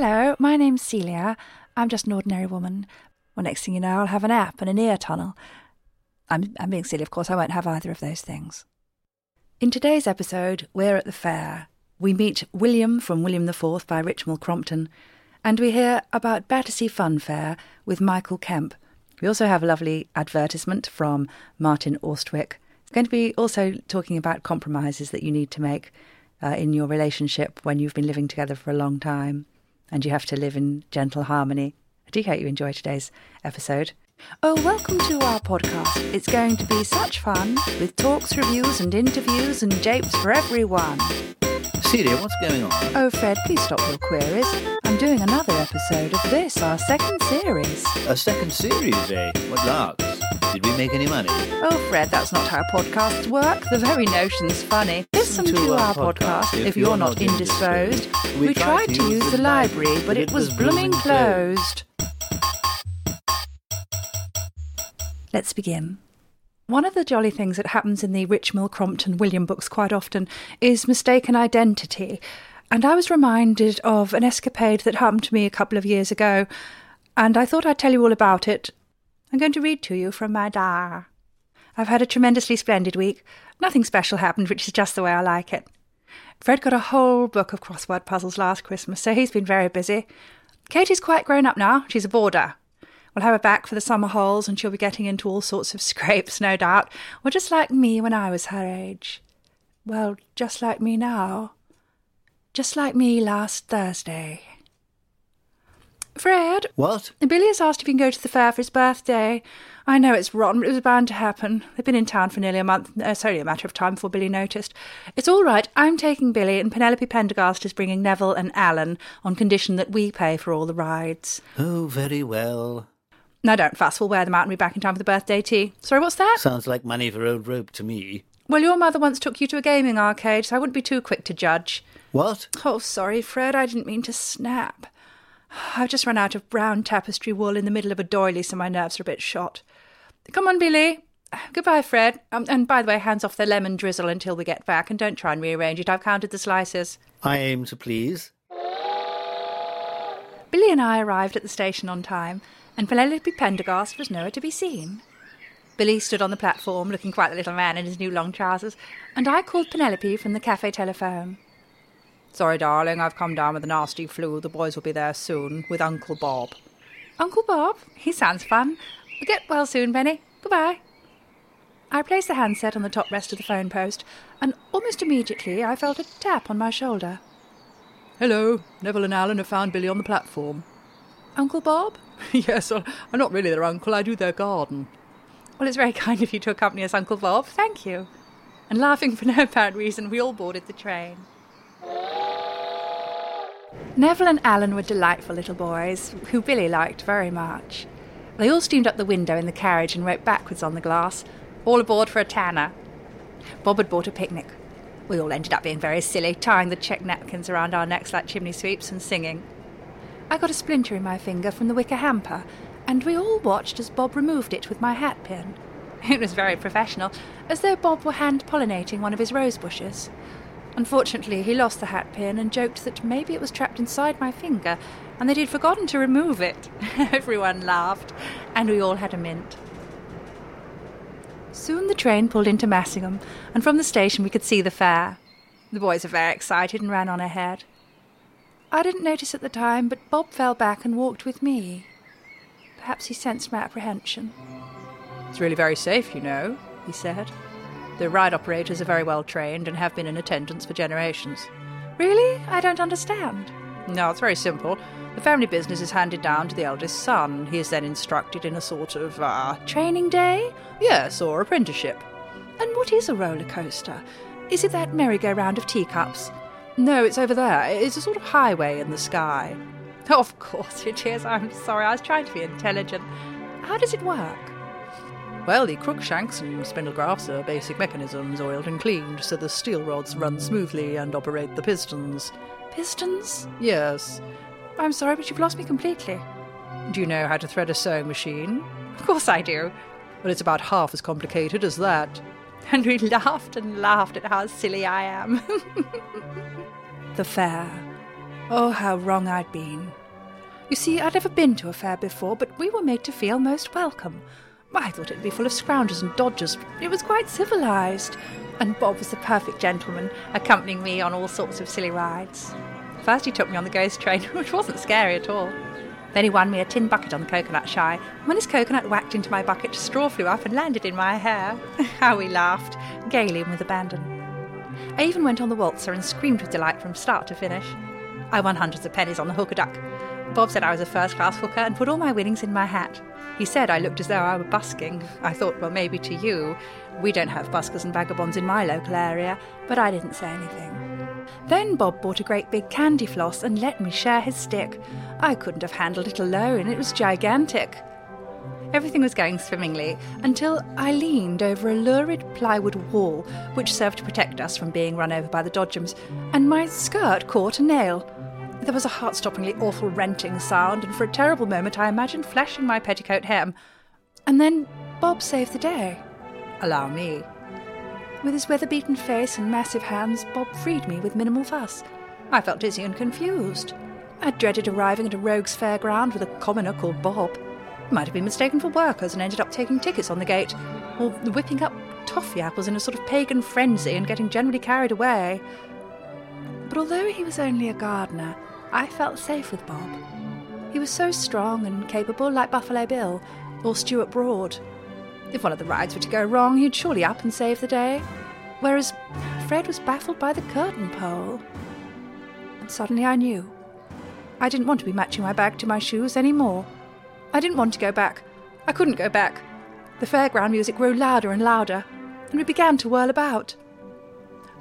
Hello, my name's Celia. I'm just an ordinary woman. Well, next thing you know, I'll have an app and an ear tunnel. I'm, I'm being silly, of course, I won't have either of those things. In today's episode, we're at the fair. We meet William from William IV by Richmal Crompton, and we hear about Battersea Fun Fair with Michael Kemp. We also have a lovely advertisement from Martin Austwick. It's going to be also talking about compromises that you need to make uh, in your relationship when you've been living together for a long time and you have to live in gentle harmony. I do hope you enjoy today's episode. Oh, welcome to our podcast. It's going to be such fun with talks, reviews, and interviews and japes for everyone. Celia, what's going on? Oh, Fred, please stop your queries. I'm doing another episode of this, our second series. A second series, eh? What larks? Did we make any money? Oh, Fred, that's not how podcasts work. The very notion's funny. Listen to, our podcast if you're not indisposed. We tried to use the library, but it was blooming closed. Let's begin. One of the jolly things that happens in the Richmal Crompton William books quite often is mistaken identity. And I was reminded of an escapade that happened to me a couple of years ago, and I thought I'd tell you all about it. I'm going to read to you from my diary. I've had a tremendously splendid week. Nothing special happened, which is just the way I like it. Fred got a whole book of crossword puzzles last Christmas, so he's been very busy. Katie's quite grown up now. She's a boarder. We'll have her back for the summer holes, and she'll be getting into all sorts of scrapes, no doubt. Well, just like me when I was her age. Well, just like me now. Just like me last Thursday. Fred? What? Billy has asked if he can go to the fair for his birthday. I know it's rotten, but it was bound to happen. They've been in town for nearly a month. Uh, it's only a matter of time before Billy noticed. It's all right. I'm taking Billy, and Penelope Pendergast is bringing Neville and Alan on condition that we pay for all the rides. Oh, very well. Now, don't fuss. We'll wear them out and be back in time for the birthday tea. Sorry, what's that? Sounds like money for old rope to me. Well, your mother once took you to a gaming arcade, so I wouldn't be too quick to judge. What? Oh, sorry, Fred. I didn't mean to snap. I've just run out of brown tapestry wool in the middle of a doily, so my nerves are a bit shot. Come on, Billy. Goodbye, Fred. Um, and by the way, hands off the lemon drizzle until we get back, and don't try and rearrange it. I've counted the slices. I aim to please. Billy and I arrived at the station on time, and Penelope Pendergast was nowhere to be seen. Billy stood on the platform, looking quite the little man in his new long trousers, and I called Penelope from the cafe telephone. Sorry, darling, I've come down with a nasty flu. The boys will be there soon with Uncle Bob. Uncle Bob? He sounds fun. Get well soon, Penny. Goodbye. I placed the handset on the top rest of the phone post, and almost immediately I felt a tap on my shoulder. Hello, Neville and Alan have found Billy on the platform. Uncle Bob? yes, well, I'm not really their uncle, I do their garden. Well, it's very kind of you to accompany us, Uncle Bob. Thank you. And laughing for no apparent reason, we all boarded the train. Neville and Alan were delightful little boys, who Billy liked very much. They all steamed up the window in the carriage and wrote backwards on the glass, all aboard for a tanner. Bob had bought a picnic. We all ended up being very silly, tying the check napkins around our necks like chimney sweeps and singing. I got a splinter in my finger from the wicker hamper, and we all watched as Bob removed it with my hat pin. It was very professional, as though Bob were hand pollinating one of his rose bushes. Unfortunately, he lost the hat pin and joked that maybe it was trapped inside my finger and that he'd forgotten to remove it. Everyone laughed, and we all had a mint. Soon the train pulled into Massingham, and from the station we could see the fair. The boys were very excited and ran on ahead. I didn't notice at the time, but Bob fell back and walked with me. Perhaps he sensed my apprehension. It's really very safe, you know, he said. The ride operators are very well trained and have been in attendance for generations. Really? I don't understand. No, it's very simple. The family business is handed down to the eldest son. He is then instructed in a sort of, uh, training day? Yes, or apprenticeship. And what is a roller coaster? Is it that merry-go-round of teacups? No, it's over there. It's a sort of highway in the sky. Of course it is. I'm sorry. I was trying to be intelligent. How does it work? Well, the crookshanks and spindle grafts are basic mechanisms, oiled and cleaned, so the steel rods run smoothly and operate the pistons. Pistons? Yes. I'm sorry, but you've lost me completely. Do you know how to thread a sewing machine? Of course I do. Well, it's about half as complicated as that. And we laughed and laughed at how silly I am. the fair. Oh, how wrong I'd been. You see, I'd never been to a fair before, but we were made to feel most welcome. I thought it'd be full of scroungers and dodgers. It was quite civilised. And Bob was the perfect gentleman, accompanying me on all sorts of silly rides. First, he took me on the ghost train, which wasn't scary at all. Then he won me a tin bucket on the coconut shy. When his coconut whacked into my bucket, straw flew up and landed in my hair. How we laughed, gaily and with abandon. I even went on the waltzer and screamed with delight from start to finish. I won hundreds of pennies on the hooker duck. Bob said I was a first class hooker and put all my winnings in my hat. He said I looked as though I were busking. I thought, well, maybe to you. We don't have buskers and vagabonds in my local area, but I didn't say anything. Then Bob bought a great big candy floss and let me share his stick. I couldn't have handled it alone, it was gigantic. Everything was going swimmingly until I leaned over a lurid plywood wall which served to protect us from being run over by the Dodgems, and my skirt caught a nail. There was a heart stoppingly awful renting sound, and for a terrible moment I imagined flashing my petticoat hem. And then Bob saved the day. Allow me. With his weather beaten face and massive hands, Bob freed me with minimal fuss. I felt dizzy and confused. I dreaded arriving at a rogue's fairground with a commoner called Bob. Might have been mistaken for workers and ended up taking tickets on the gate, or whipping up toffee apples in a sort of pagan frenzy and getting generally carried away. But although he was only a gardener, I felt safe with Bob. He was so strong and capable, like Buffalo Bill or Stuart Broad. If one of the rides were to go wrong, he'd surely up and save the day. Whereas Fred was baffled by the curtain pole. And suddenly I knew. I didn't want to be matching my bag to my shoes any more. I didn't want to go back. I couldn't go back. The fairground music grew louder and louder, and we began to whirl about.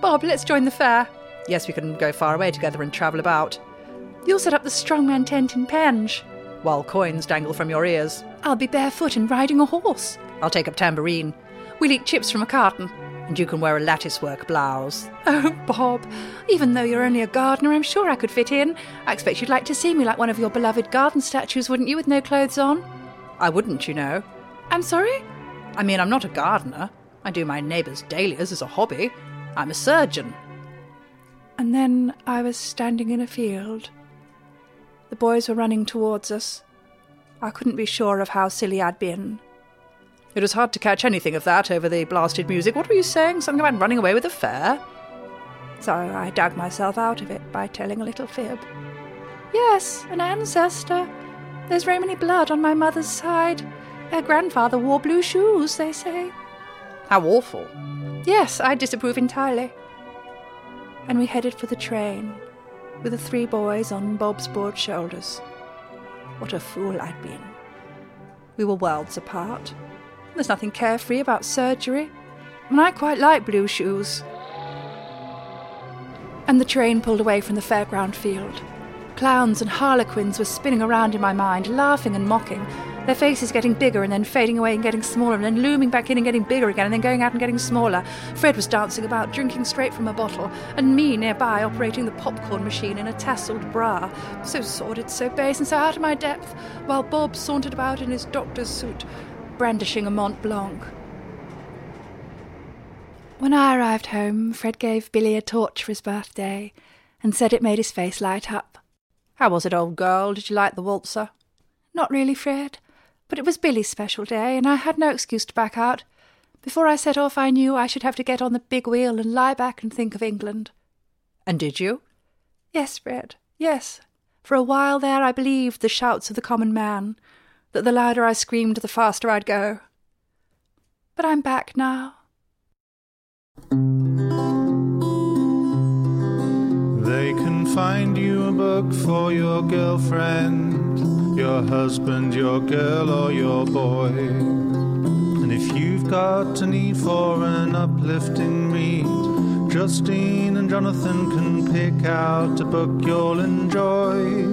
Bob, let's join the fair. Yes, we can go far away together and travel about. You'll set up the strongman tent in Penge, while coins dangle from your ears. I'll be barefoot and riding a horse. I'll take up tambourine. We'll eat chips from a carton, and you can wear a latticework blouse. Oh, Bob, even though you're only a gardener, I'm sure I could fit in. I expect you'd like to see me like one of your beloved garden statues, wouldn't you, with no clothes on? I wouldn't, you know. I'm sorry? I mean, I'm not a gardener. I do my neighbour's dahlias as a hobby. I'm a surgeon. And then I was standing in a field. The boys were running towards us. I couldn't be sure of how silly I'd been. It was hard to catch anything of that over the blasted music. What were you saying? Something about running away with a fair? So I dug myself out of it by telling a little fib. Yes, an ancestor. There's Romany blood on my mother's side. Her grandfather wore blue shoes, they say. How awful. Yes, I disapprove entirely. And we headed for the train, with the three boys on Bob's broad shoulders. What a fool I'd been. We were worlds apart. There's nothing carefree about surgery, and I quite like blue shoes. And the train pulled away from the fairground field. Clowns and harlequins were spinning around in my mind, laughing and mocking, their faces getting bigger and then fading away and getting smaller and then looming back in and getting bigger again and then going out and getting smaller. Fred was dancing about, drinking straight from a bottle, and me nearby operating the popcorn machine in a tasseled bra. So sordid, so base, and so out of my depth, while Bob sauntered about in his doctor's suit, brandishing a Mont Blanc. When I arrived home, Fred gave Billy a torch for his birthday and said it made his face light up. How was it, old girl? Did you like the waltzer? Not really, Fred, but it was Billy's special day, and I had no excuse to back out. Before I set off, I knew I should have to get on the big wheel and lie back and think of England. And did you? Yes, Fred, yes. For a while there, I believed the shouts of the common man, that the louder I screamed, the faster I'd go. But I'm back now. They can find you a book for your girlfriend, your husband, your girl, or your boy. And if you've got a need for an uplifting read, Justine and Jonathan can pick out a book you'll enjoy.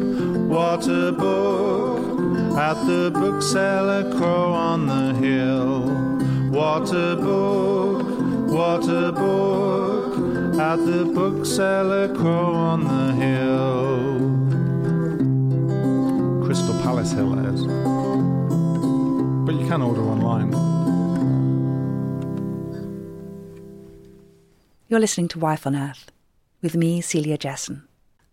What a book! At the bookseller Crow on the hill. What a book! What a book! At the bookseller Crow on the hill. Crystal Palace Hill it is. But you can order online. You're listening to Wife on Earth with me, Celia Jessen.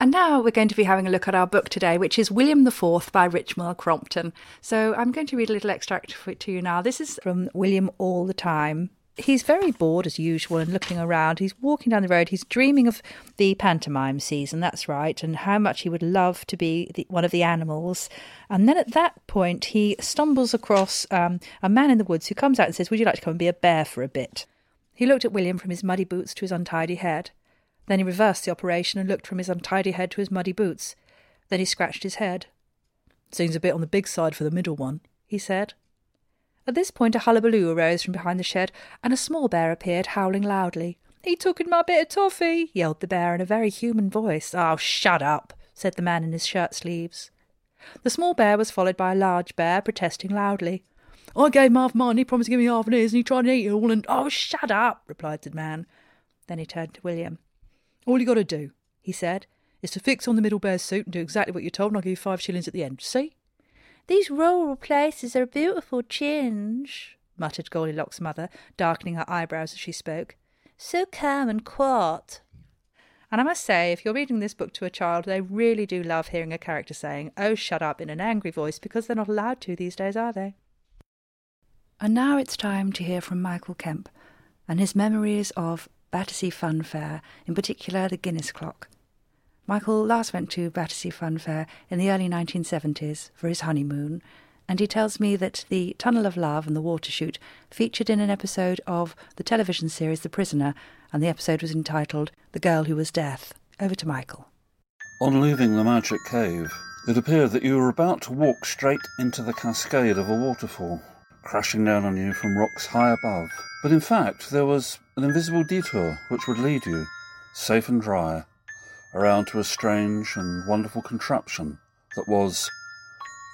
And now we're going to be having a look at our book today, which is William IV by Richmal Crompton. So I'm going to read a little extract to you now. This is from William All the Time. He's very bored as usual and looking around. He's walking down the road. He's dreaming of the pantomime season, that's right, and how much he would love to be the, one of the animals. And then at that point, he stumbles across um, a man in the woods who comes out and says, Would you like to come and be a bear for a bit? He looked at William from his muddy boots to his untidy head. Then he reversed the operation and looked from his untidy head to his muddy boots. Then he scratched his head. Seems a bit on the big side for the middle one, he said. At this point a hullabaloo arose from behind the shed, and a small bear appeared, howling loudly. He took in my bit of toffee, yelled the bear in a very human voice. Oh, shut up, said the man in his shirt sleeves. The small bear was followed by a large bear, protesting loudly. I gave him half mine, he promised to give me half of his, and he tried to eat it all, and oh, shut up, replied the man. Then he turned to William. All you got to do, he said, is to fix on the middle bear's suit and do exactly what you're told, and I'll give you five shillings at the end. See? These rural places are a beautiful change, muttered Goldilocks' mother, darkening her eyebrows as she spoke. So calm and quiet. And I must say, if you're reading this book to a child, they really do love hearing a character saying, Oh, shut up, in an angry voice, because they're not allowed to these days, are they? And now it's time to hear from Michael Kemp and his memories of Battersea Fun Fair, in particular the Guinness clock. Michael last went to Battersea Fun Fair in the early 1970s for his honeymoon, and he tells me that the Tunnel of Love and the Water Chute featured in an episode of the television series The Prisoner, and the episode was entitled The Girl Who Was Death. Over to Michael. On leaving the magic cave, it appeared that you were about to walk straight into the cascade of a waterfall, crashing down on you from rocks high above. But in fact, there was an invisible detour which would lead you, safe and dry, around to a strange and wonderful contraption that was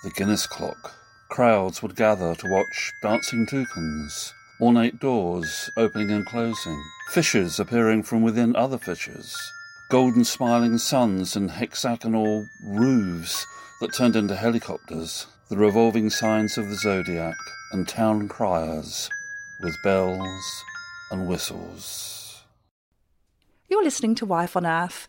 the Guinness clock. Crowds would gather to watch dancing toucans, ornate doors opening and closing, fishes appearing from within other fishes, golden smiling suns and hexagonal roofs that turned into helicopters, the revolving signs of the zodiac, and town criers with bells and whistles. You're listening to Wife on Earth.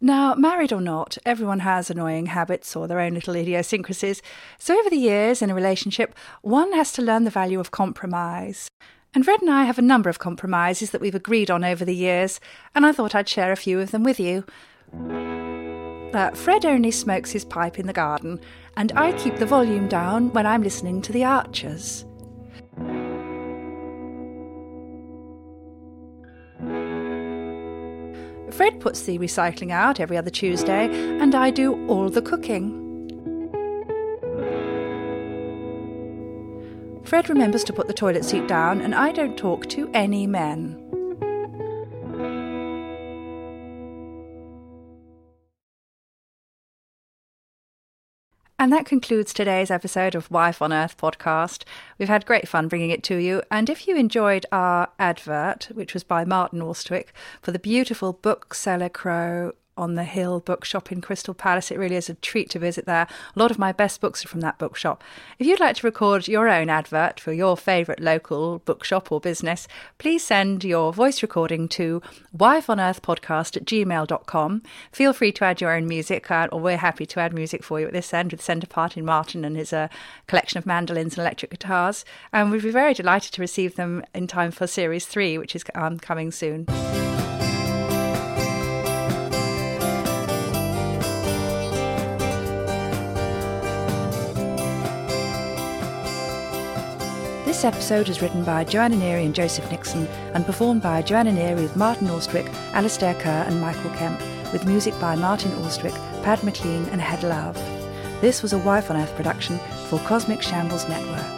Now, married or not, everyone has annoying habits or their own little idiosyncrasies. So, over the years in a relationship, one has to learn the value of compromise. And Fred and I have a number of compromises that we've agreed on over the years, and I thought I'd share a few of them with you. Uh, Fred only smokes his pipe in the garden, and I keep the volume down when I'm listening to the Archers. Fred puts the recycling out every other Tuesday, and I do all the cooking. Fred remembers to put the toilet seat down, and I don't talk to any men. And that concludes today's episode of Wife on Earth podcast. We've had great fun bringing it to you. And if you enjoyed our advert, which was by Martin Austwick for the beautiful bookseller crow on the Hill bookshop in Crystal Palace. It really is a treat to visit there. A lot of my best books are from that bookshop. If you'd like to record your own advert for your favourite local bookshop or business, please send your voice recording to wifeonearthpodcast at gmail.com. Feel free to add your own music, uh, or we're happy to add music for you at this end with centre part in Martin and his uh, collection of mandolins and electric guitars. And we'd be very delighted to receive them in time for Series 3, which is um, coming soon. This episode is written by Joanna Neary and Joseph Nixon and performed by Joanna Neary with Martin Austwick, Alastair Kerr and Michael Kemp, with music by Martin Austwick, Pad McLean and Head Love. This was a Wife on Earth production for Cosmic Shambles Network.